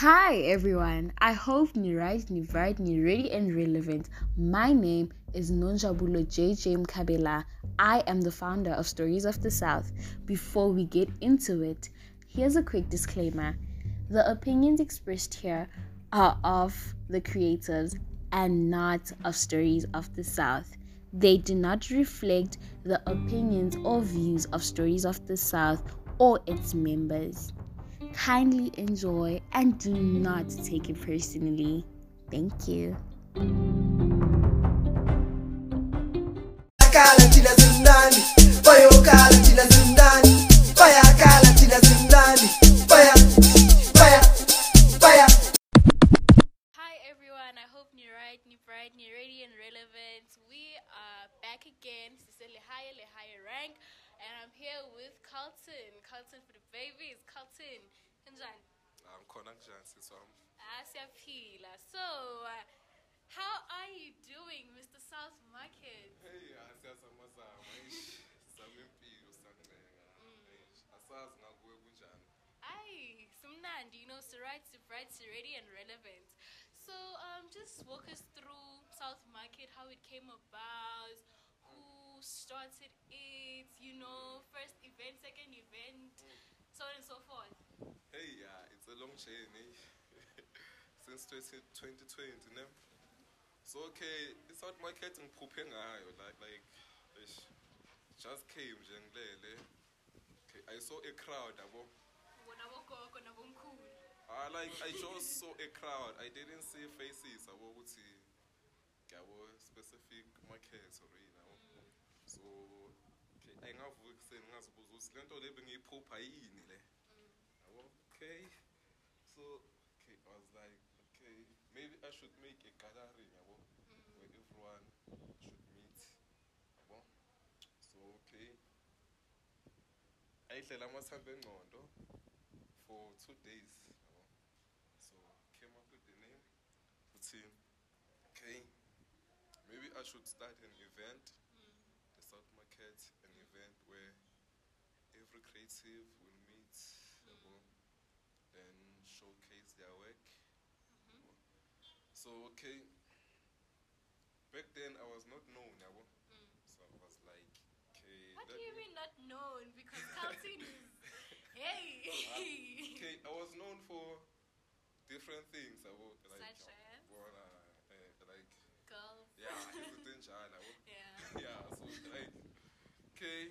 Hi everyone. I hope ni right, ni right, ni ready and relevant. My name is Nonjabulo JJ Mkabela. I am the founder of Stories of the South. Before we get into it, here's a quick disclaimer. The opinions expressed here are of the creators and not of Stories of the South. They do not reflect the opinions or views of Stories of the South or its members. Kindly enjoy and do not take it personally. Thank you. Sumnandi, you know, bright, so ready and relevant. So, um, just walk us through South Market, how it came about, who started it, you know, first event, second event, so on and so forth. hey yeah it's a long journey since 20, 2020 ne so okay i-south market ngiphuphe ngayo like like just came okay i saw a crowd yabo Wona bogogo nabomkhulu. Ah, like I just saw a crowd. I didn't see faces. I ukuthi yabo specific market or yini yabo. So okay, ayingavuka ekuseni ngazibuza ukuthi lento le bengiyiphupha yini le. Yabo. Okay. So okay, I was like, okay, maybe I should make a gathering yabo where everyone should meet. Yabo. So okay. Ayidlela amathambo engqondo for two days. yabo. So came up with the name. Routine. Okay. Maybe I should start an event, mm. the South Market, an event where every creative will meet, yabo, mm. then showcase their work. yabo. So okay. Back then I was not known, yabo. Mm. So I was like, okay. What do you mean not known? Because Carlton is, hey. okay, I was known for different things. I was like, Such as? well, uh, uh, like, Girls. yeah. Yeah. yeah. So like, okay,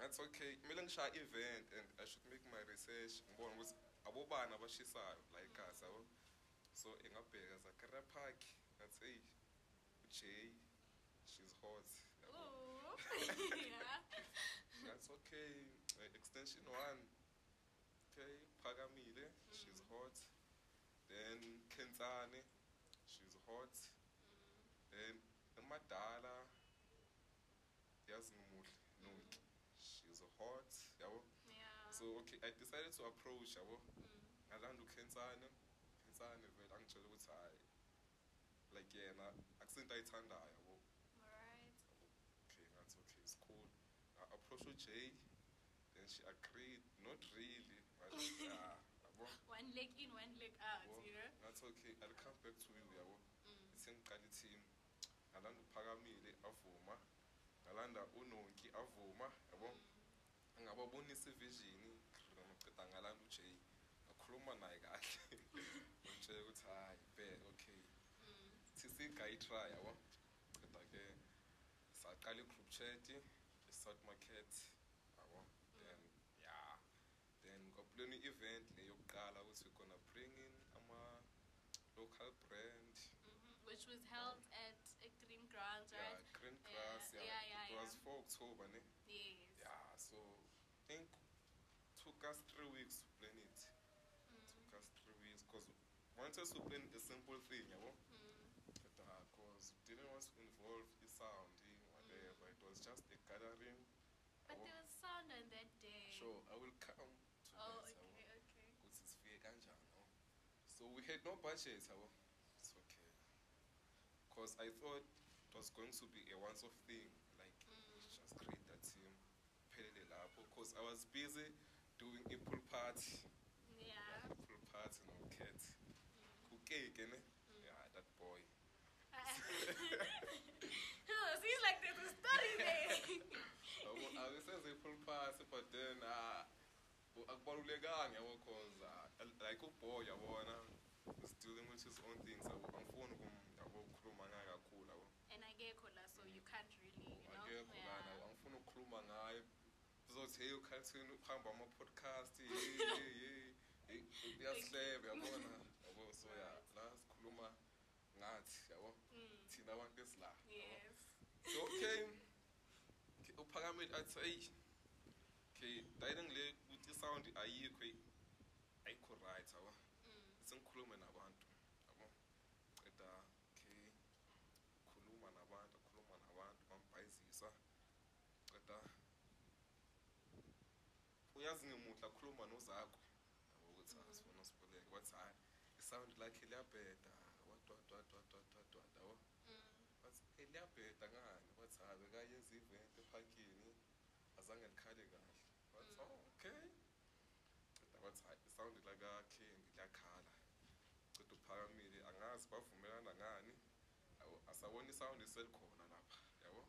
that's okay. Kumele ngishaya event and I should make my research. Ngibone ukuthi abobani abashisayo like us, yabo. So engabheka Zakariyya Park. That's hey, Jay, she's hot. Ooh. yeah. That's okay. Extension one. Okay, Phakamile, mm-hmm. she's hot. Mm-hmm. Then Kentane, she's hot. Then Madala, Yazmul, Nuki, mm-hmm. she's hot. Yabo. Yeah. So okay, I decided to approach yabo. Ngalandu Kentane, Kentane vele angitshela ukuthi hayi like yena akusinto ayithandayo yabo. Alright. Okay, that's okay, it's cool. I approached Jay, she agreed, not really, but yabo, One leg in, one leg out, yabo, you know? that's okay. I'll come back to you, yabo. Mm. Sengiqala team. Ngalanda uphakamile avuma. Ngalanda unonki avuma, yabo. Ngababonisa ivision, ngiceda ngalanda uJay. Ngakhuluma naye kahle. Ngitshela ukuthi hayi, bheka okay. Sisi guy try, yabo. Ceda ke saqala i-group chat i-south market then kwaplani i-event le yokuqala ukuthi we're gonna bring in ama-local brand Mhm. Which was held at Extreme Grounds, yeah right? green Yeah, grass yeah, yeah, yeah, it was yeah. 4 october ne Yes. yeah so i think took us three weeks to plan it mm-hmm. took us three weeks because wanted to plan a simple thing yabo because mm-hmm. uh, didn't want to involve the sound whatever mm-hmm. it was just a gathering But there was sound on that day. Sure, I will come to Oh, that. okay, okay. Ukuthi sifike kanjani. yabo. So we had no budget, yabo. It's okay. Because I thought it was going to be a once-off thing, like mm. just create that team. Because I was busy doing a pool party. Yeah. Pool party. ngathi nocat mm. kukeke ne mm. yeah that boy Oh, seems like there's a story there. yabo akesenze i-full pass but then ah, bu- akubalulekanga yabo cause ah, like uboy yabona is dealing with his own things. Yabo angifuni ukukhuluma ngayo kakhulu yabo. And I get cola, so you can't really, you know. akekho lana angifuni ukukhuluma ngayo uzothi hey ukhalithini uhamba ama-podcast uyasihleba yabona. Yabo so ya la sikhuluma ngathi yabo Mm, thina abantu esila so okay uphakamile athi eyi okay dayile ngile ukuthi isound ayikho eyi, ayikho right yabo sengikhulume nabantu yabo? Ceda okay khuluma nabantu khuluma nabantu bambhayizisa ceda uyazi ngemuhla khuluma nozakho. Yabo ukuthi ah, sifuna siboleke. Wathi hayi isound lakhe liyabheda. Wadwadwadwadwadwadwad yabo? Mm, bathi "Eh, liyabheda ngani? Bathi hayi bekayenza i-event ephakini. Azange likhale kahle. Bathi Mm. oh okay. Ceda bathi hayi isound lakakhengi angazi bavumelana ngani. Yabo, asabona isound iselikhona lapha yabo?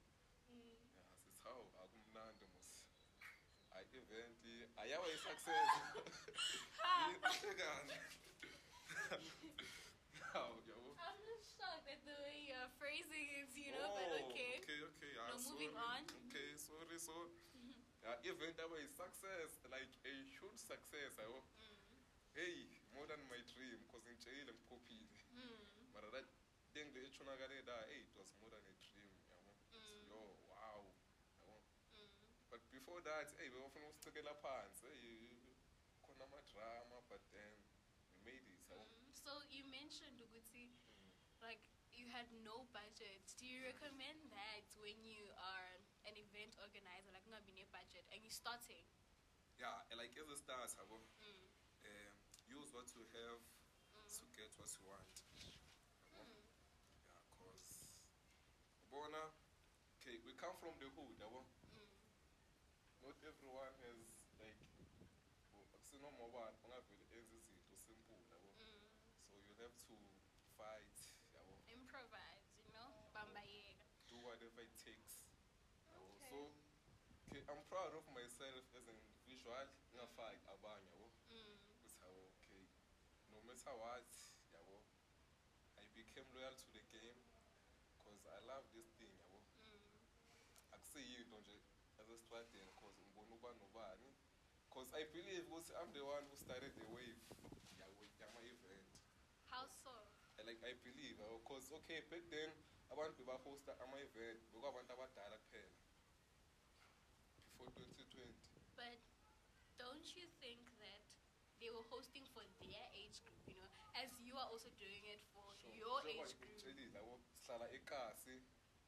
Mm. Ya, sithi akumnandi musi hayi i-event ayawa i-success. Ihlekani yabo. I'm just shocked at the way you're phrasing it, you know, but Oh, okay. okay okay yeah, No, moving sorry. on. okay sorry so yeah, event yabo yi-success like a huge success yabo. Mm, hey more than my dream because ngitsheyile ngiphophile mm, mara that thing le etshonakale la hey it was more than a dream yabo Mm. yo wow yabo mm. but before that hey bebafuna usicekela phansi hey khona amadrama but then we made it yabo Mm, So you mentioned Uguti, like you had no budget. Do you recommend that when you are an event organizer, like not being a budget, and you're starting? yeah like as a start yabo Mm, um, use what you have mm, to get what you want. Yabo mm, yeah cause bona okay we come from the hood yabo? Mm, not everyone has like akusinoma ubani ongavele enze izinto simple yabo? So you have to fight yabo? Improvise, you know, bambayega. do whatever it takes yabo? Okay. so okay. i'm proud of myself as an individual ngafaki abanye yabo Mm, ukuthi hawo okay no matter what yabo. I became loyal to the game because i love this thing yabo. Mm, akusiyinto nje asesitradeni cause ngibona uba nobani? Cause i believe ukuthi i'm the one who started the wave yama-event How so? And like i believe because okay back then abantu bebahosta ama-event bekwabantu abadala kuphela. Before 2020 But don't you think that they were hosting for their age group, as you are also doing it for Sure. your age group? ngikutshelile, yabo sihlala ekasi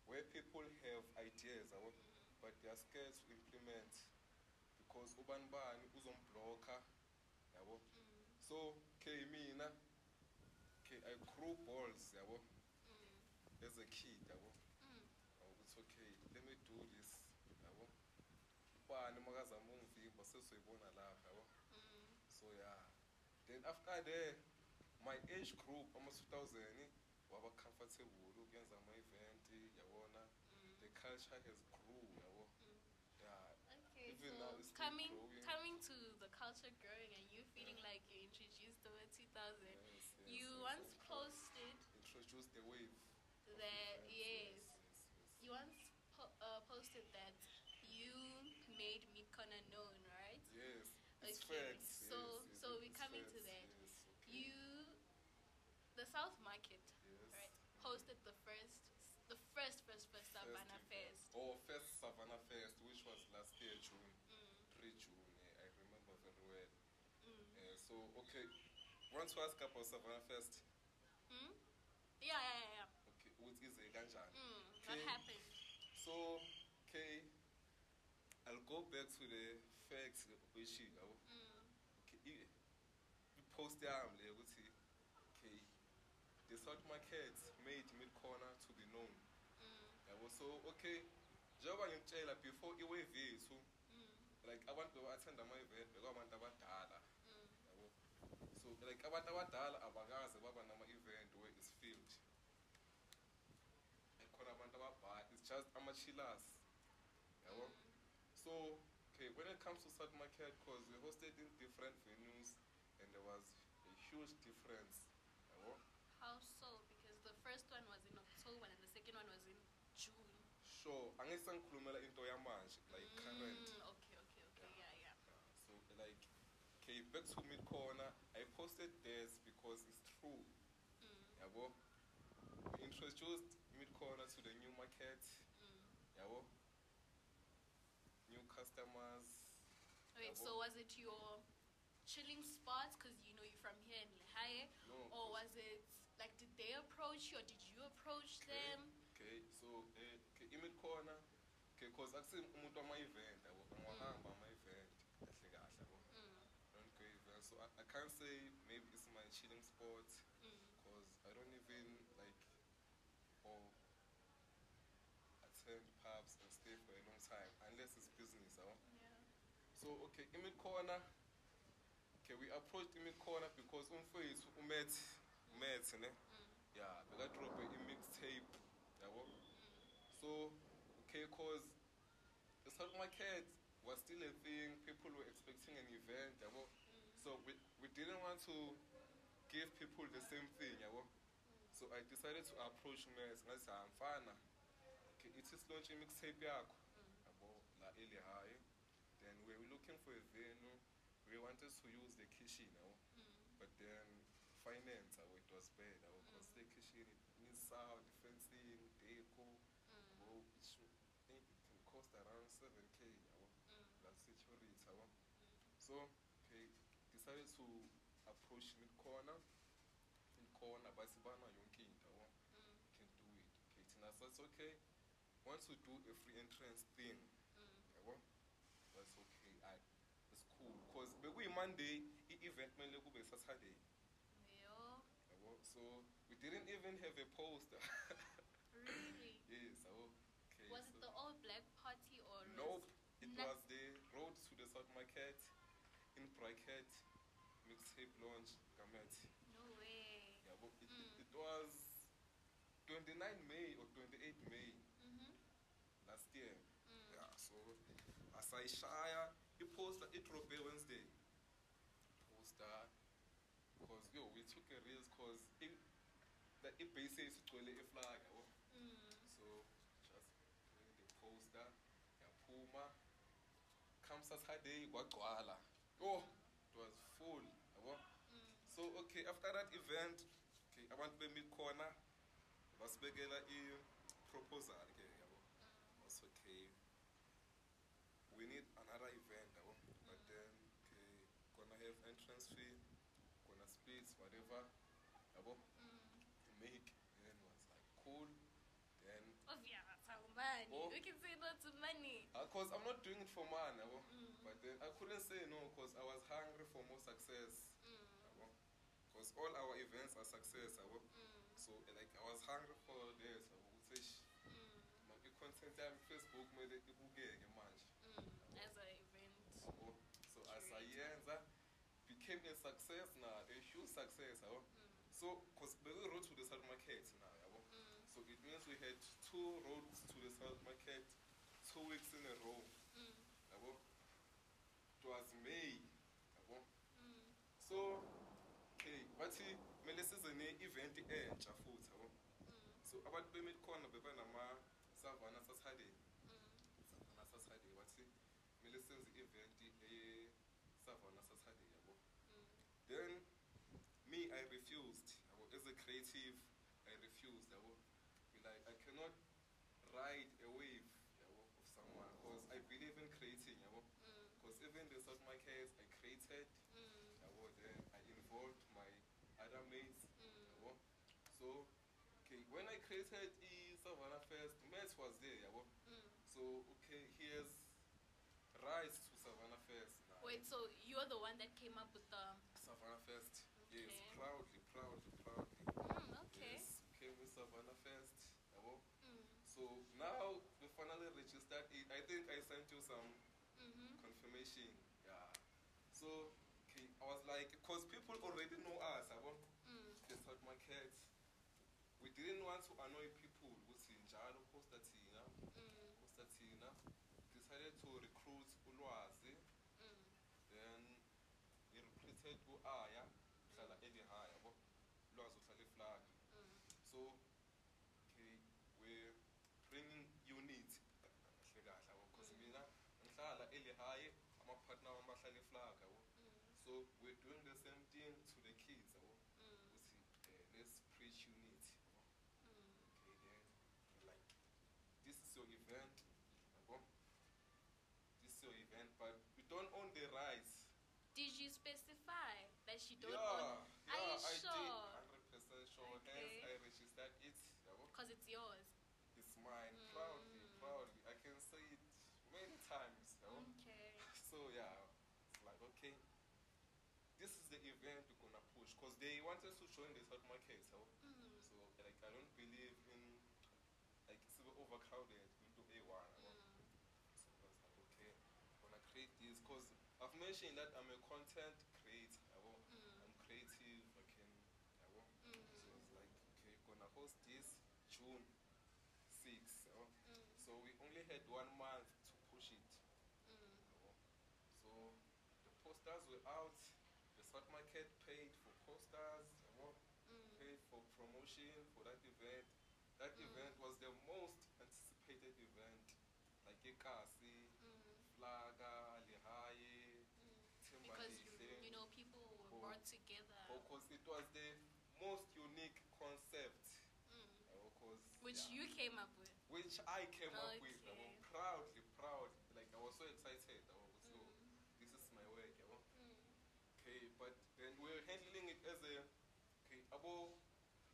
where people have ideas yabo Mm, but they are scared to implement because ubani bani uzomblokha yabo mm, so okay mina okay i grew balls yabo mm, as a kid yabo ukuthi okay let me do this yabo ubani makazama ungivimba sesoyibona lapha yabo so yeah. Then after there my age group ama-2000 waba comfortable ukuyenza ama-event yabona mm, the culture has grew yabo mm. yeah Okay, Even so now it's coming growing. coming to the culture growing and you feeling like you introduced the word 2000. yes, yes, you yes, once posted introduce the wave that yes, you once po- uh, posted that you made Midkona known, right? Yes, it's Okay, facts. so- so we're coming to facts, that. Yes, okay. You, the South Market, yes. right, hosted the first, the first, first, first Savannah. Fest. Oh, first Savannah Fest, which was last year, June, Mm, 3 June. I remember very well. mm, Uh, so, okay, want to ask about Savannah Fest? mm? Yeah, yeah, yeah, yeah. Okay, what is a ganjan? Mm, what happened? So, okay, I'll go back to the facts which you know. Mm, Okay, i- i-post yami le ukuthi okay the south market made mid corner to be known. Mm, yabo so okay njengoba ngimtshela before iwave yethu mm, like abantu bebathanda ama-event bekwabantu abadala. Mm, yabo. So like abantu abadala abakaze baba nama-event where is filled ekhona abantu ababhali it's just ama-chillers. Yabo. So okay when it comes to south market because we hosted in different venues and there was a huge difference yabo How so? Because the first one was in October and the second one was in June. Sure angeke sangikhulumela into yamanje like current Mm, okay, okay, okay. Yeah, yeah. Yeah, so like okay back to mid corner i posted this because it's true Mm, yabo we introduced mid corner to the new market mm. yabo new customers Wait, Yabo. so was it your chilling spots? Because you know you're from here in Lehae? no Or was it like, did they approach you or did you approach Okay. them? okay so eh, okay imid corner okay cause akusi umuntu wama-event yabo angihamba ama-event kahle kahle yabo Mm, don't go event so I, i can't say maybe it's my chilling spot mm, because I don't even like or attend pubs and stay for a long time unless it's business. Huh? yeah. So okay, Imid Corner. Okay, we approached Imid Corner because umfowethu umet umet ne. Mm, Yeah, we got drop a mixtape. Yabo. So okay, cause the South Market was still a thing. People were expecting an event. Yabo. So we, we didn't want to give people the same thing, yabo. So I decided to approach Mess ngathi amfana. Okay, it is launching mixtape. Yabo, la high. Then we were looking for a venue. We wanted to use the kitchen, yabo. mm, But then finance, it was bad, because the kitchen it needs sound, fencing, deco, mm, yabo, it should, I think it can cost around 7k, yabo. Plus security, yabo. So, okay, decided to approach mid corner. Mid corner, basibana yonke into, yabo. can do it. Okay, Tina says okay. Once we do a free entrance thing, mm. yabo, that's okay. I, it's cool. Cause bekuyi Monday, i-event mele kube Saturday, yabo. So we didn't even have a poster. really? yes, yabo. Okay. Was so it the all black party or? was- Nope. It Not- was the road to the South Market in bracket mixtape launch Gamet. No way. Yabo. It, Mm. it, it was 29 May or 28 May Mm-hmm. last year. Mm. Yeah, so asayishaya iposter idrobe Wednesday. Poster because yo we took a reels cause it the ibase isigcwele iflag yabo. Mm. So just doing the poster yaphuma Saturday kwagcwala. Oh, it was full. Mm. So okay after that event okay abantu bemi corner basibekela i proposal ke yabo. was okay. We need another event, yabo. but then okay, gonna have entrance fee, gonna split whatever, yabo, Mm. to make. Then was like cool. Then, Oh yeah, that's how money. Oh. We can say no to money. uh, cause I'm not doing it for money. Mm. but then I couldn't say no, cause I was hungry for more success, Mm. cause all our events are success. Mm. so like I was hungry for this. I would say, sh- Mm. on Facebook, made it manje. Mm. As an event. yabo. so asayenza became a success now a huge success yabo Mm. so because we road to the south market now yabo Mm. so it means we had two roads to the south market two weeks in a row Mm. yabo it was may yabo Mm. so okay bathi kumele size ne-event entsha futhi yabo Mm. so abantu bemid corner bebanama savana saturday Mm. savana saturday bathi kumele senze i-event eye-savana saturday yabo Mm. Then me, I refused. yabo. As a creative, I refused. yabo. I cannot ride a wave of someone because I believe in creating. Mm. Because even the South my case, I created. Mm. Then I involved my other mates. Mm. So, okay, when I created the Savannah Fest, Matt was there. Mm. So, okay, here's rise to Savannah Fest. now. Wait, so you're the one that came up with the. Savannah Fest. Yes, Okay. proudly, proudly, proudly. Mm, okay. Yes, came with Savannah Fest. yabo. Mm. So now we finally registered it. I think I sent you some Mm-hmm. confirmation. Yeah. So okay, I was like, because people already know us yabo Mm. the south market we didn't want to annoy people ukuthi njalo posta thina Mm. posta thina decided to recruit ulwazi Mm. then we recruited u-aya hlala elihaya yabo ulwazi uhlala eflaga Mm. so okay we're bringing unit kahle kahle yabo because mina ngihlala elihaye ama-partner wami bahlala eflaga yabo Mm. So we're doing the same thing to the kids yabo Mm. ukuthi eh, let's preach unity yabo Mm. okay then like this is your event yabo this is your event but we don't own the rights Did you specify that you don't yeah, own? yeah, Are you I sure? did 100% sure. Okay. Hence, I registered it. yabo. Because it's yours. It's mine. Proudly, Mm. proudly. I can say it many times. yabo. Okay. So, yeah, it's like, okay, this is the event we're gonna push. Because they wanted to join the South Market. yabo. Mm. So, like, I don't believe in like it's overcrowded into A1. Mm. So I was like, okay, I'm gonna create this because I've mentioned that I'm a content creator. Mm. I'm creative. I can. Mm. So it's like, okay, gonna host this June 6. Mm. So we only had one month to push it. Mm. So the posters were out. The South Market paid for posters. yabo. Mm. Paid for promotion for that event. That Mm. event was the most anticipated event. Like Ekasi, Mm. Flaga, Lihaye, Mm. Because you, you know people were Oh. brought together. Because it was the most unique concept. Mm. Because, Which yeah, you came up with. which I came up with. I was proudly, proud. Like I was so excited. I was so, Mm. this is my work. Mm. Okay, but then we were handling it as a, okay, abo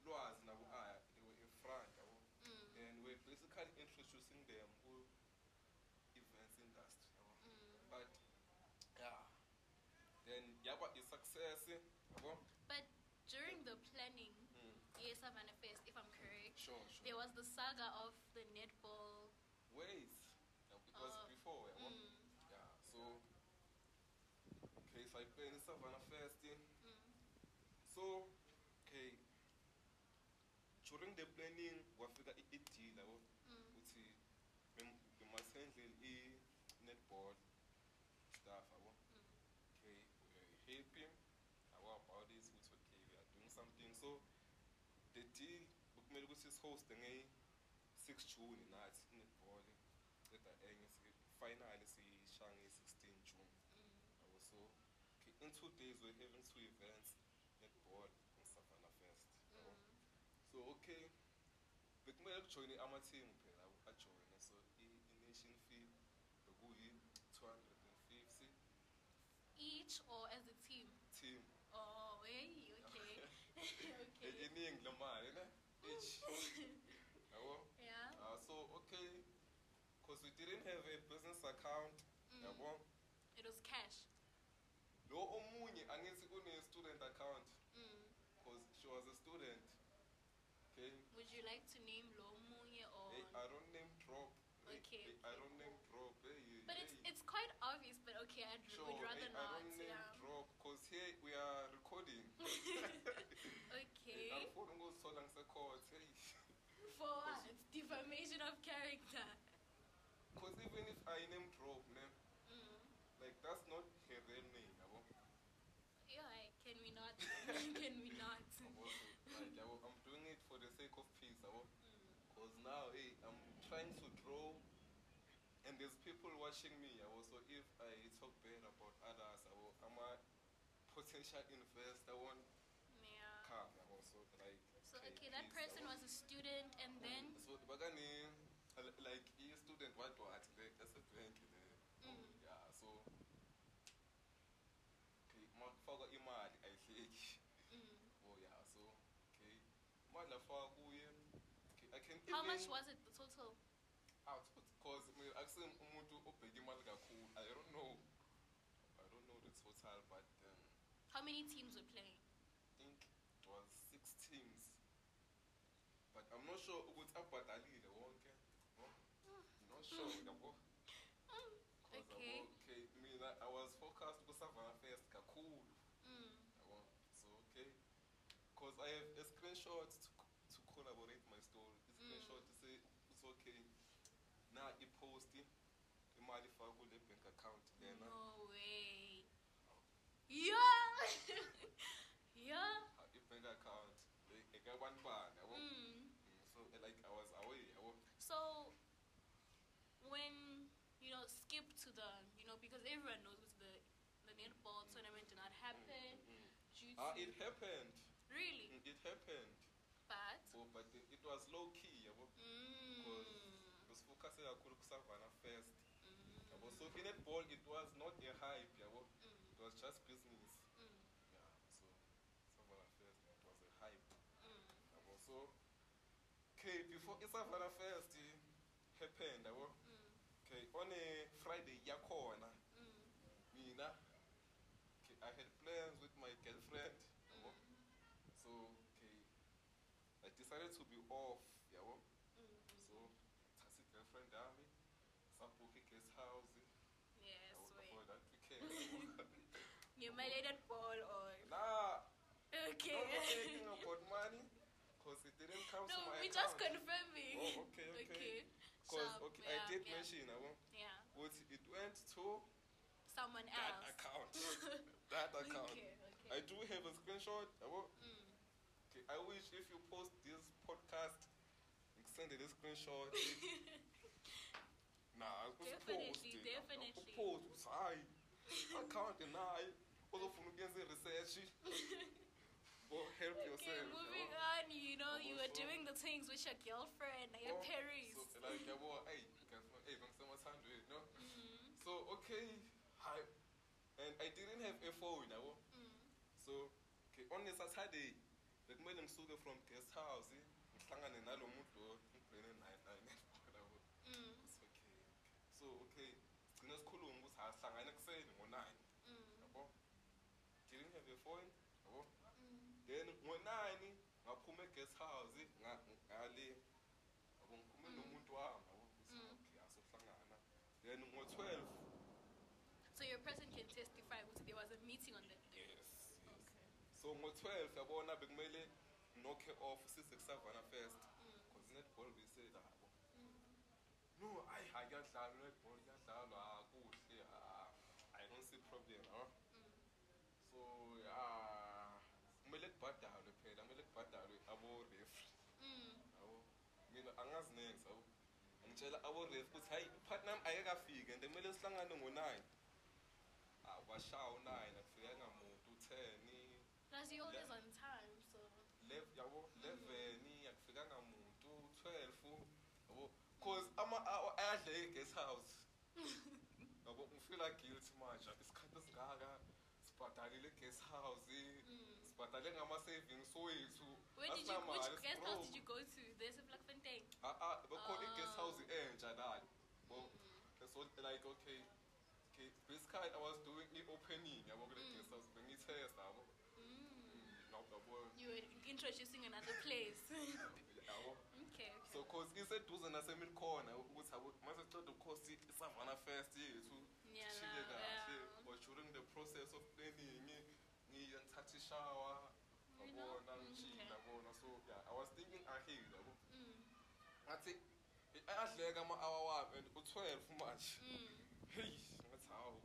lwazi nabo aya, they were in front. yabo. Mm. And we're basically introducing them who events industry. yabo. Mm. But yeah, then yaba is success. yabo. But during the planning, Mm. yes, Savannah Fest, if I'm correct, Sure, sure. there was the saga of the netball. Wait, yeah, because Uh, before, yabo. Mm. yeah. So, okay, so I play in Savannah Fest. Mm. So, okay, during the planning, wafika i- i-deal yabo Mm. ukuthi ngimasendlele i-netball stuff yabo. Mm. Okay, we're happy yabo about this ukuthi okay, we are doing something. So, the deal sihoste nge-6 June nathi i-netball. Ceda enye si- final siyishaya nge-16 June. Mm. yabo. So, in two days we're having two events, netball and Fest. yabo. Mm. So okay, bekumele kujoyine ama-team phela ajoyine so i-nation fee bekuyi-250 Each or as a team? team Oh, hey, okay. Okay. iningi lemali ne each yabo Yeah. uh, so okay because we didn't have a business account Mm. yabo It was cash. lo omunye angithi une-student account Mm. because she was a student okay Would you like to name Lomunye or? hey, i don't name drop Okay, hey, i don't name drop hey, But it's hey. it's quite obvious. But okay, I Sure, would rather not. I don't name Yeah. drop because here we are recording. Okay. Angifuni ukuzithola ngisecourt. Hey. For what? Defamation of character. Because even if I name drop, ne? Mm. Like, that's not her real name, abo. Yeah, can we not? can we not? like, abo, I'm doing it for the sake of peace, yabo. Mm. Because now, hey, I'm trying to draw, and there's people watching me, yabo. So if I talk bad about others, yabo, I'm a potential investor. I want Yeah. car, yabo. So like. So okay, that person was a student, and then so bakani like i-student wathi wathi like asebhenki le Mm. yeah so okay makufakwa imali ayihleki mm. oh yeah so okay imali afaka kuye okay i can how much was it the total? because mina umuntu obheka imali kakhulu i don't know i don't know the total but um, How many teams were playing? i think it was six teams but i'm not sure ukuthi abhadalile wonke no? not sure yabo Mm. Okay. yabo, okay mina i was focused kusavana fest kakhulu Mm. because I have a screenshot to, to collaborate my story. The screenshot to say it's okay. Now i post imali faka kule bank account lena No way. Yeah. yeah. i-bank account ekabanibani yabo Mm. Mm, so eh, like I was away yabo So when you know skip to the you know because everyone knows the the netball tournament did not happen. Due to Ah, it happened. really, Mm, It happened. but? Oh, but it, it was low key yabo mm, besifocuse kakhulu kusavana first. Mm, yabo so i-netball it was not a hype yabo mm, it was just business. Mm, yeah so Savannah Fest it was a hype. Mm, yabo so okay before isavana first happened yabo mm, on a friday yakhona mm, mina i had plans with my girlfriend yabo so okay i decided to be off yabo mm. so thatha i-girlfriend yami sabhukha i-guest house Yes, wait. for that weekend You made it ball or nah okay. not thinking about money because it didn't come to no, my we just account. confirming. Oh, okay, okay. okay. Because So, okay, yeah, I did yeah, mention yabo Yeah. but it went to Someone that else. account that account Okay, okay. I do have a screenshot Mm. Okay, I wish if you post this podcast, you send it a screenshot. nah, Definitely, definitely. Post, hayi. Account nayi. Uzofuna ukuyenza research. Help Okay, yourself. moving on. You know, you were doing the things with your girlfriend, your Oh, Paris. So like yabo, hey, girlfriend, hey, bangisemathandweni, no? Mm, So okay, hi. And I didn't have a phone, yabo. mm, So, okay, on a Saturday, bekumele ngisuke from guest house, ngihlangane nalo muntu lo ngibhekene naye naye netball yabo. mm, okay. So, okay, sigcine sikhuluma ukuthi asihlangane ekuseni ngo-9, mm, yabo. Didn't have a phone, yabo. mm, Then ngo-9 ngaphuma e-guest house nga- ngale yabo ngiphume nomuntu wami yabo. Ukuthi, Mm. Okay, asohlangana. Then ngo-12, So your person can testify because there was a meeting on that day. yes, yes. Okay. so ngo-12 yabona bekumele nokhe off size kusavana first Mm, because netball beyiselabo mm, no ayi hayi angazi next yabo angitshela abo-ref ukuthi hayi upartner nami ayekafike and kumele sihlangane ngo-nine. Ah kwashaya u-nine akufikanga muntu u-ten. Plus, you're always on time, so. Yabo 11 akufikanga muntu 12 yabo cause ama hour ayadla e-guest house yabo ngifila guilty manje isikhathi esingaka sibhadalile e-guest house. Mm. sibhadale ngama-savings wethu Where did you, which guest house did you go to? There's a Vlakfontein. Ah, ah, bekhona i-guest Ah. house entsha lali Bo- so like okay okay basically i was doing i-opening yabo kule Mm. guest house bengiyithesta yabo Mm. yabo You were introducing another place. okay, okay. so cause iseduze nasemilkhona ukuthi abo mase siceda ukukhosi isavana first yethu Yeah, shile nah, kahle yeah. but during the process of planning ngiya ngithathishawa yabona mshini yabona so yeah i was thinking ahead yabo ngathi adleka ama hour wami and u12 manje mm. hey ngathi hawo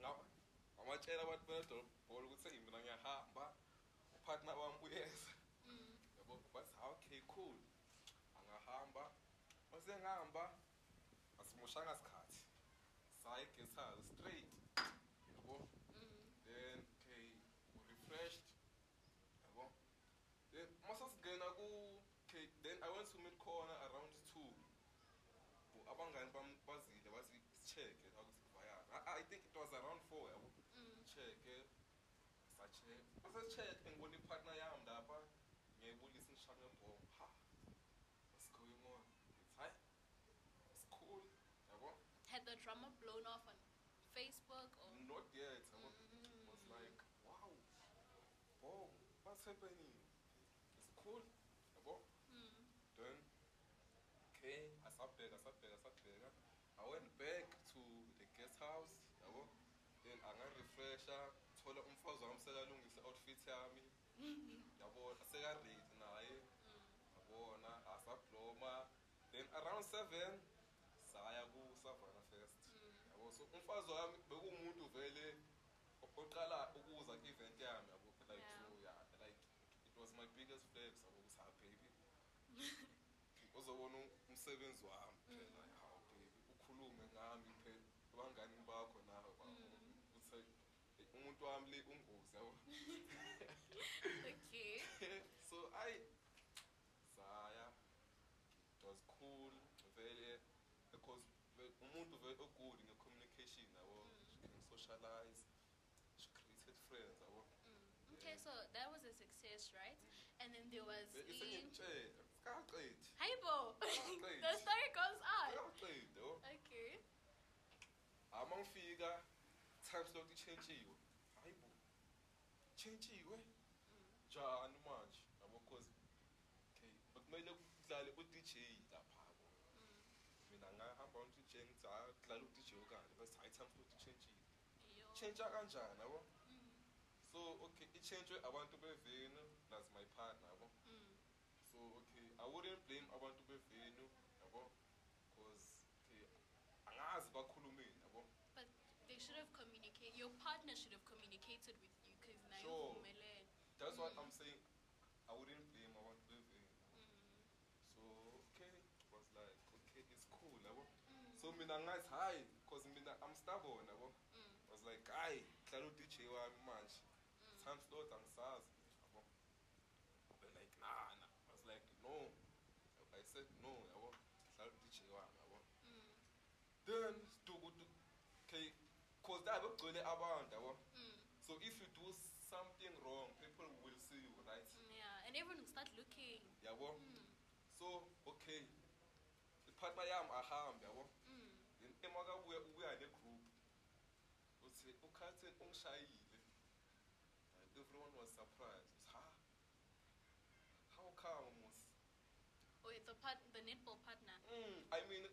ngaba amatshela abantu bedolobhola ukuthi mina ngiyahamba upartner wami uyeza yabo bathi hawo okay cool. Angahamba wasengahamba asimoshanga sikhathi saye guest house abangani bazile bathi akuthi I, think it was around 4 yabo Mm. check-e sacheck check ngibona ipartner yami lapha ngiyayibulisa ha what's going on Ngithi, hayi it's cool yabo Had the drama blown off on Facebook or? not yet yabo Mm. was like wow wow what's happening it's cool yabo Mm. then okay asabheka asabheka asabheka i went back to the guest house yabo? Then angarefresha thola umfazi wami sekalungisa outfit yami. Mm-hmm. Yabona sekarate naye. Yabona asabloma. Then around seven saya ku-Savannah Fest mm. yabo so umfazi wami bekuwumuntu vele oqala ukuza ku-event yami yabo like Yeah. so yeah like it was my biggest flex yabo ukuthi ha baby. Uzobona umsebenzi wami phela hawu baby ukhulume ngami phela abangani bakho nawe ukuthi "Hey, umuntu wami le ungozi yabo Okay. so I saya it was cool vele because umuntu vele ogood nge-communication yabo mm. she can socialize she created friends yabo mm. Okay, so that was a success, right? Mm. And then there was Ve- the isengikutshela sikaqedi Hypo. great. the story goes on. Okay. ama ngifika time slot itshentshiwe hayi bo tshentshiwe njani manje yabo cause okay bekumele kudlale u-dj lapha bo. Mina ngahamba u-dj kudlala u-dj okanje bese hayi time slot itshentshile Yo. tshentsha kanjani yabo? Mm, so okay itshentshwe abantu bevenu plus my partner yabo? Mm, so okay i wouldn't blame abantu bevenu yabo? Cause okay angazi bakhulumeni yabo? But they should have communicated. Your partner should have communicated with you Sure. that's what Mm. i'm saying. I wouldn't blame abantu bevenu mm, so okay. Was like okay it's cool yabo so mina ngathi hayi because mina i'm stubborn yabo mm, was like hayi dlala u-dj wami manje. Time slot angisazi yabo They're like nah nah. I was like no. I said no dlala u-dj wami yabo mm, then sidukudu okay cause da bekugcwele abantu yabo mm, so if you do something wrong people will see you right? Mm, yeah, and everyone will start looking. yabo Mm, so okay. Ipartner yami ahambe yabo mm, then emakabuya ubuya negroup uthi ukhathini ungishayile and everyone was surprised. Uthi, ha how come mus With the part, the netball partner. mm, i mean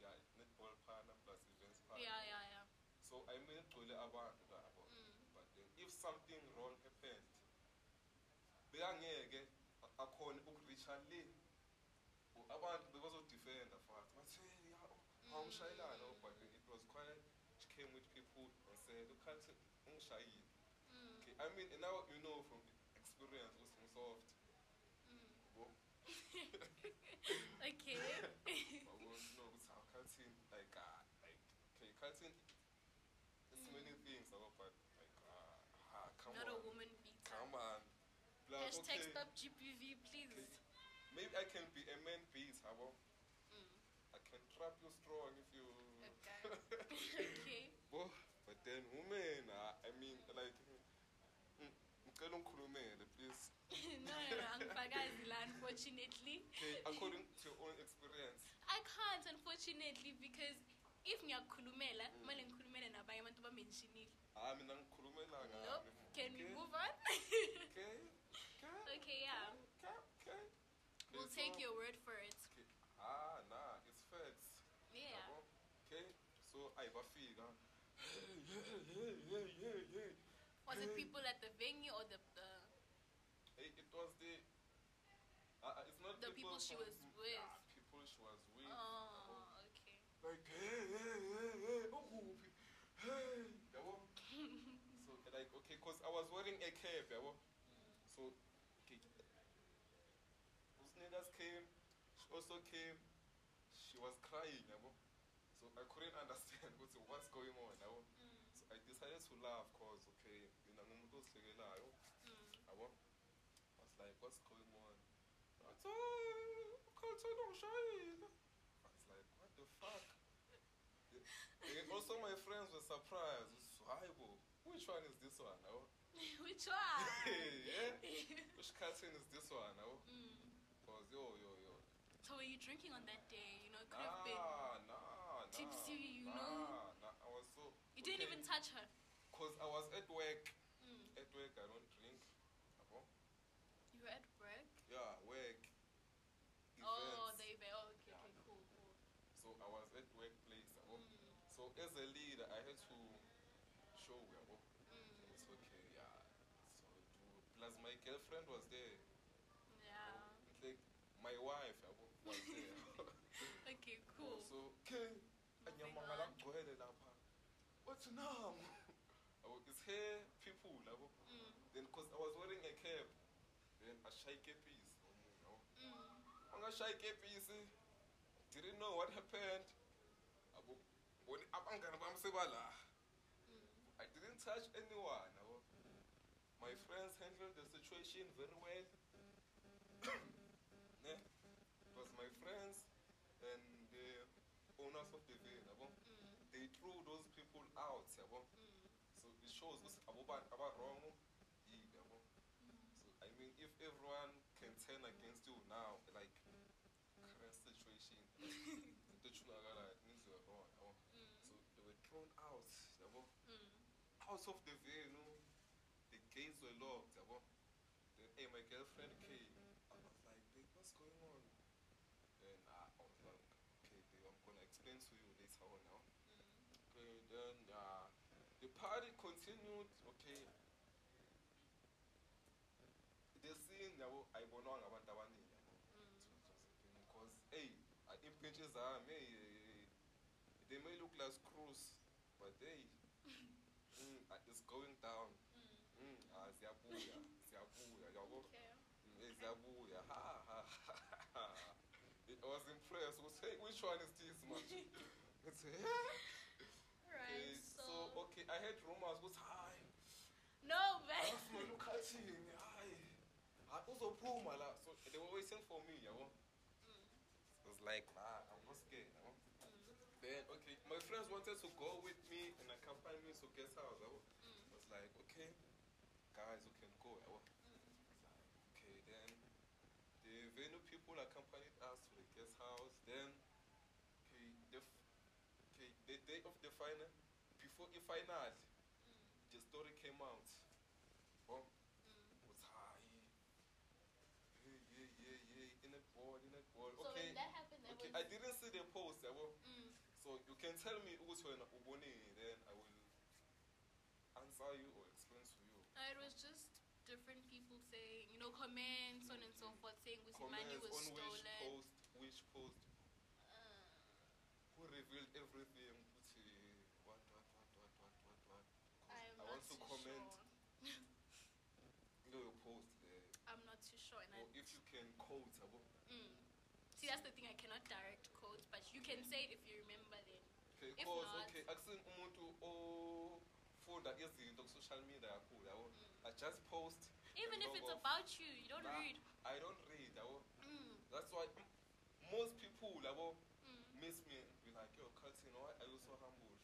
yeah netball partner plus events partner. Yeah, yeah, yeah. so i mean kugcwele abantu labo Mm. but then if something wrong happened bekangeke a- akhone ukureacha le. Abantu bebazodefenda fast bathi "Hey, ya, awumshayelana but then it was quite she came with people and said ukhathi ungishayile? Mm, okay i mean and now you know from experience ukuthi ngisoft mm. Okay. yabo no ukuthi awukhathini like ah like okay khathini it's many things yabo but like ah ah, come Not a on woman beater. come on Plus, Hashtag okay, stop GBV, please. maybe i can be a man beat yabo Mm, i can trap you strong if you okay. okay. Bo, but then women, uh, I mean, like, mm, ngicela ungikhulumele please. no, no, angifakazi la, unfortunately. Okay, according to your own experience. I can't, unfortunately, because if ngiyakukhulumela, kumele ngikhulumele nabanye abantu bamentionile. Ah, mina ngikhulumela ngani. Nope. Can we move on? Okay. Okay. yeah. Okay. Okay. We'll Okay, take your word for it. Okay. Ah, nah, it's facts. Yeah. Okay. So I bafika. Hey, hey, hey, hey, hey, hey. Was it people at the venue or the the Hey, it was the. Uh, uh, it's not The people she from- was with. Ah, people she was with. Oh, okay. like hey hey hey hey ukuphi hey so like okay cause i was wearing a cap yabo so okay usnigas came she also came she was crying yabo. So i couldn't understand ukuthi what's going on yabo. Mm, so i decided to laugh cause okay ngumuntu ozihlekelayo mm, i was like what's going on? Bathi, "Hey, ukhathele ungishayile i was like what the fuck? And also my friends were surprised. Which one is this one Which one? yeah. Which cartoon is this one yabo? Mm. cause yo yo yo So were you drinking on that day? You know, it could have been. nah nah nah tipsy, you know? nah i was so You didn't even touch her. cause i was at work Mm. at work i don't drink You were at work. yeah work Oh, events. they were. Oh, okay, Yeah. okay, cool, cool. so i was at workplace Mm, so as a leader i had to show yabo mm, it's okay yeah so to plus my girlfriend was there. Yeah. It's like my wife yabo, was there. Okay, cool. So, okay, Moving anyamangala kugcwele lapha. What's now? It's here people. Mm, Then cause I was wearing a cap. Then a shy piece. Angashaya ikepisi. Didn't know what happened. Abo when abangani bami sebala. mm. I didn't touch anyone. yabo. My friends handled the situation very well. ne? It was my friends and the the van. yabo. Mm, They threw those people out. yabo. mm, So it shows us about about wrong. yini, yabo. So I mean, if everyone can turn against you now, like current situation, into tshunagala ngenziwa wrong, yabo. mm, so they were thrown out, yabo. mm. out of the venue. The gates were locked, yabo. Then hey, my girlfriend came. I was like, babe, what's going on? Then uh, I was like, okay, babe, I'm gonna explain to you later on now. Okay, then uh, the party continued. Okay, the scene yabo ayibonwanga abantu abaningi because hey impintshi zami hey, hey, they may look like screws but hey mm, uh, it's going down mm, ah, ziyabuya ziyabuya yabo. Mm, ziyabuya ha ha ha I was impressed ukuthi hey which one is this manje Ngithi, "Eh?" Right. Eh, So, so okay i heard rumors ukuthi high? no, man. afumana I hayi hayi uzophuma la so they were waiting for me you yabo I was like nah i'm not scared yabo then okay my friends wanted to go with me and accompany me to guest house yabo I was like okay guys you can go yabo I was like, okay then the venue people accompanied us to the guest house then okay the f- okay the day of the final before the final the story came out. Oh was high. Yeah yeah yeah yeah. In a ball in a ball. So okay. when that happened, that okay i didn't see the post yabo Mm, so you can tell me ukuthi wena ubonile then i will answer you or explain to you. It was just different people saying, you know, comments on and so forth, saying which money comments was on which stolen. post which post. Uh, who revealed everything ukuthi what what what what what what what 'Cause I am I not too comment sure. your post there I'm not too sure. And I, if you can quote yabo mm. See, that's the thing. I cannot direct quotes, but you can say it if you remember. Then okay If cause not- okay akusini umuntu ofunda izinto ku-social media kakhulu yabo i just post even if it's about you, you don't Nah, read. i don't read yabo Mm, that's why mm, most people yabo mm, miss me and be like yo Carlton, why are you so humble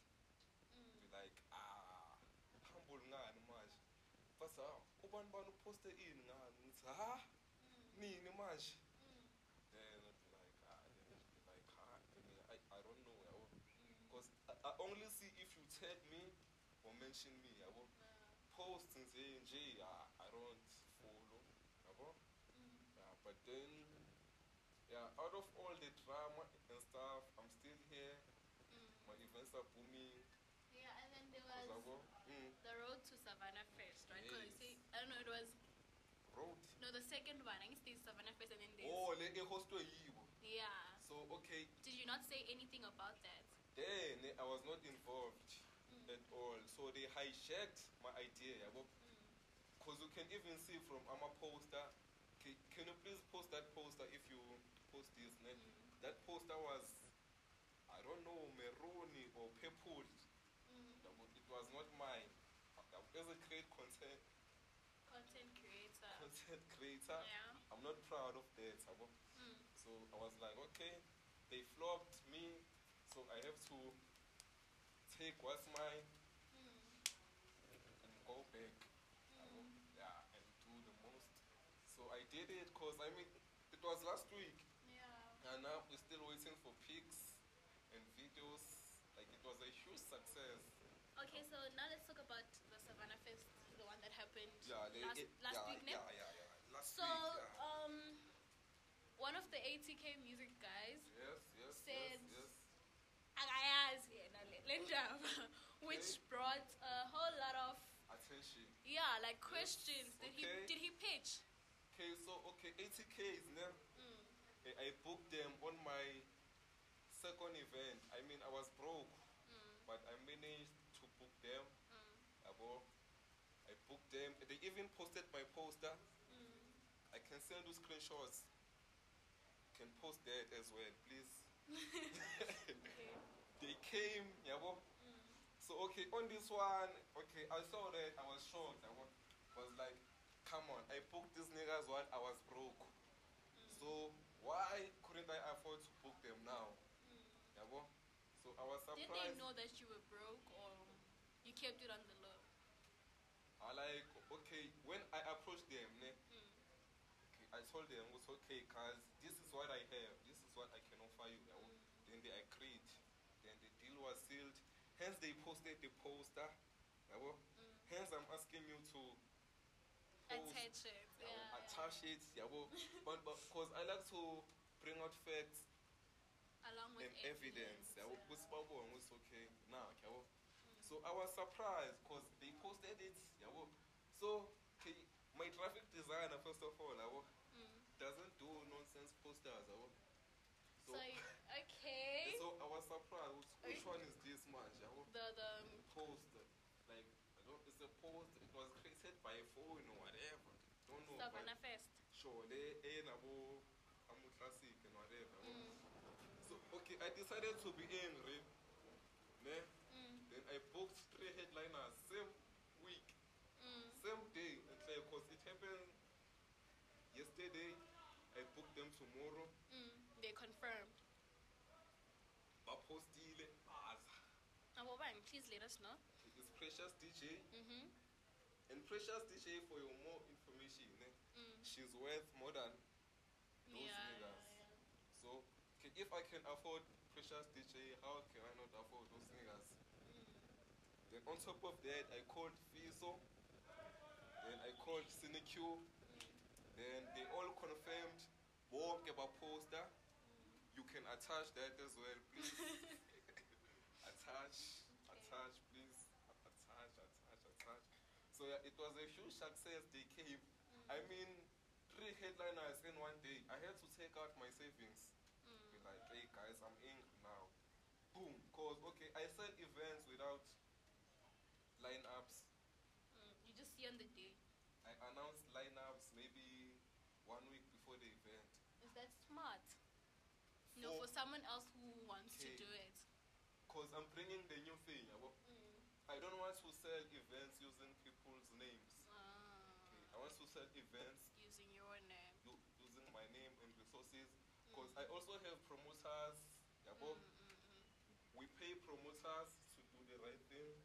mm. be like ah humble ngani manje ah ubani bani uposte ini ngani? Ngithi ha? Nini manje? Then I'd be like ah be like ah I, I don't know yabo because I, I only see if you tag me or mention me yabo post nje nje ah, I don't follow yabo? Yeah but then yeah out of all the drama and stuff I'm still here. My events are booming. Yeah, and then there was mm, the road to Savannah Fest, right? Because Yes. I don't know, it was road no the second one. I think there's Savannah Fest, and then there's oh le ehostwe yibo. Yeah. so okay. Did you not say anything about that? then eh, I was not involved mm. at all. So they hijacked my idea yabo. Mm. Because you can even see from our poster. Can, can you please post that poster if you post this ne? Mm. that poster was I don't know maroon or purple. Yabo, it was not mine. As a great creator. Content creator Yeah. I'm not proud of that. Mm. So I was like, okay, they flopped me, so I have to take what's mine and go back. yabo. Yeah, and do the most. So I did it because I mean, it was last week, Yeah. and now we're still waiting for pics and videos. Like it was a huge success. Okay, so now let's talk about the Savannah Fest, the one that happened Yeah, they, last, it, last yeah, week, ne? yeah, yeah, yeah. Last So, week. Yeah. um, one of the ATK music guys, yes, yes, said- yes, yes. akayazi yena le- le which brought a whole lot of Attention. yeah, like questions. Did okay. he did he pitch? Okay, so okay, 80Ks, ne? Mm. I- I booked them on my second event. I mean, I was broke, Mm. but I managed to book them. Mm. Yabo. Booked them. They even posted my poster. Mm. I can send you screenshots. Can post that as well, please. Okay. They came, yabo. Mm. So okay, on this one, okay, I saw that I was shocked. I was like, come on, I booked these niggas while I was broke. So why couldn't I afford to book them now? Mm. Yabo? So I was Did they know that you were broke or you kept it on the? I like okay when I approached them, ne, Mm. okay, I told them it was okay, cause this is what I have, this is what I can offer you. yabo. Then they agreed. Then the deal was sealed. Hence they posted the poster. Mm. Hence I'm asking you to post Attach it. Yeah, Yeah. attach it, but because I like to bring out facts Along with and evidence. yeah. Ukuthi babone ukuthi okay, now, yabo. So I was surprised because they posted it, yabo. So okay, my graphic designer, first of all, yabo, Mm. doesn't do nonsense posters, yabo. So, you- okay. so I was surprised. Which, which one is this man, yabo? the the um, Post, like I don't. It's a post. It was created by a phone or whatever. Don't know. but- Savannah Fest. Sure, they ain't abo amo classic and whatever. Mm. So okay, I decided to be angry. Ne? I booked three headliners same week, Mm. same day. Because it happened yesterday. I booked them tomorrow. Mm. They confirmed. Bapostile baza. Abo bang, please let us know. It's Precious DJ. Mm-hmm. And Precious DJ, for your more information, ne? Mm. she's worth more than those Yeah, yeah, niggas. yeah. So, if I can afford Precious DJ, how can I not afford those niggas? Mm. Then on top of that, I called Fiso. Then I called Cineq. Then they all confirmed. Bonke poster. You can attach that as well, please. attach, attach, please. Attach, attach, attach. So yeah, it was a huge success. They came. I mean, three headliners in one day. I had to take out my savings. Be Mm. like, hey guys, I'm angry now. Boom. Cause okay, I said events without lineups. Mm. You just see on the day. I announced lineups maybe one week before the event. Is that smart? No, for For- someone else who wants to do it. Cause I'm bringing the new thing. I Mm. I don't want to sell events using people's names. Ah, I want to sell events using your name. u- using my name and resources. Mm. Cause I also have promoters. Yeah, Mm, mm, mm. we pay promoters to do the right thing.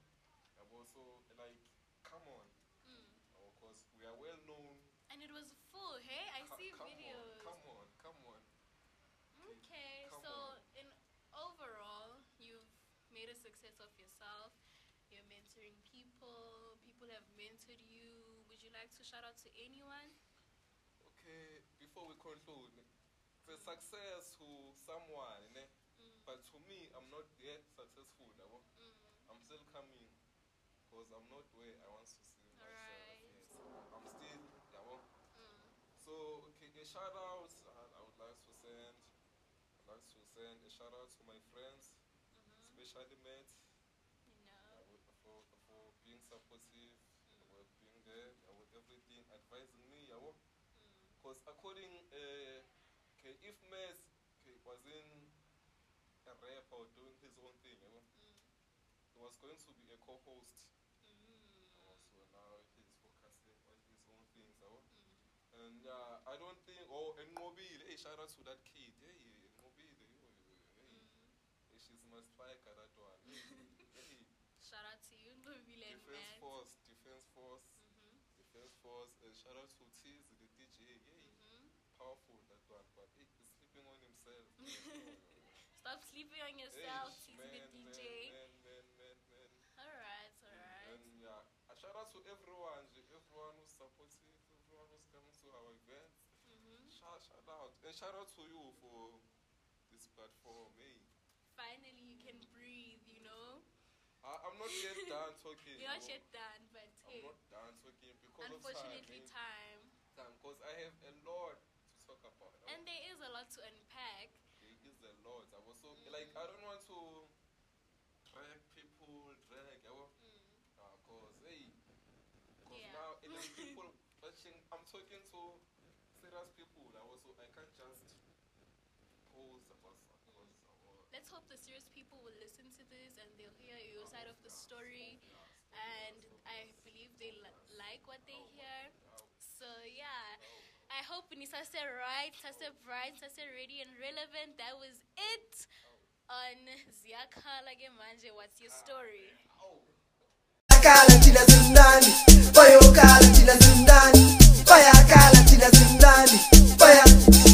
Yeah, but so like, come on. Mm. Because we are well known. And it was full, hey? I see come videos. On, come on, come on. Okay, Come so on. in overall, you've made a success of yourself. You're mentoring people. People have mentored you. Would you like to shout out to anyone? Okay, before we conclude, the success to someone. Mm. but to me, I'm not yet successful. yabo. Mm. I'm still coming because I'm not where I want to see myself. Alright. Yes. I'm still, yabo. Mm. So, okay, a shout out uh, I would like to send. I'd like to send a shout out to my friends, Mhm. especially Matt, You know. with- for, for being supportive, for being there, uh, with everything, advising me. yabo. Mm. Because according, uh, okay, if Matt okay, was in a rap or doing his own thing, you know, Mm. he was going to be a co-host. Mm. Uh, so now he's focusing on his own things. You know? Mm. And uh, I don't think, oh, and Mobile, hey, shout out to that kid. Hey, Mobile, yo, yo, yo, hey, Mm. hey, she's my striker, that one. Hey, Shout out to you, Nobile and Defense Matt. Force, Defense Force, Mhm. Defense Force. Uh, shout out to Tease, the DJ. Hey, Mhm. powerful, that one. But hey, he's sleeping on himself. Stop sleeping on yourself, Hey, man, the DJ. Man, man, man, man, man. Alright, alright. And yeah, a shout out to everyone who's supportive, everyone who's coming to our events. Shout, out. And shout out to you for this platform. Hey, Finally, you can breathe, you know? I, I'm not yet done talking. You're not yet done, but I'm hey. not done talking because unfortunately time. Time. Eh. Because I have a lot to talk about. And there is a lot to unpack. There is a lot. I was so mm. like I don't want to drag people, drag. yabo. Mm. Uh, cause hey, cause Yeah. now and then people watching. I'm talking to serious people. I was I can't just pose about because Let's hope the serious people will listen to this and they'll hear your side of the story. And I believe they li- like what they hear. So yeah, I hope Nisa said right, said bright, said ready and relevant. That was it on Ziakala Manje. What's your story? Oh. bayakhala bayazindani fire.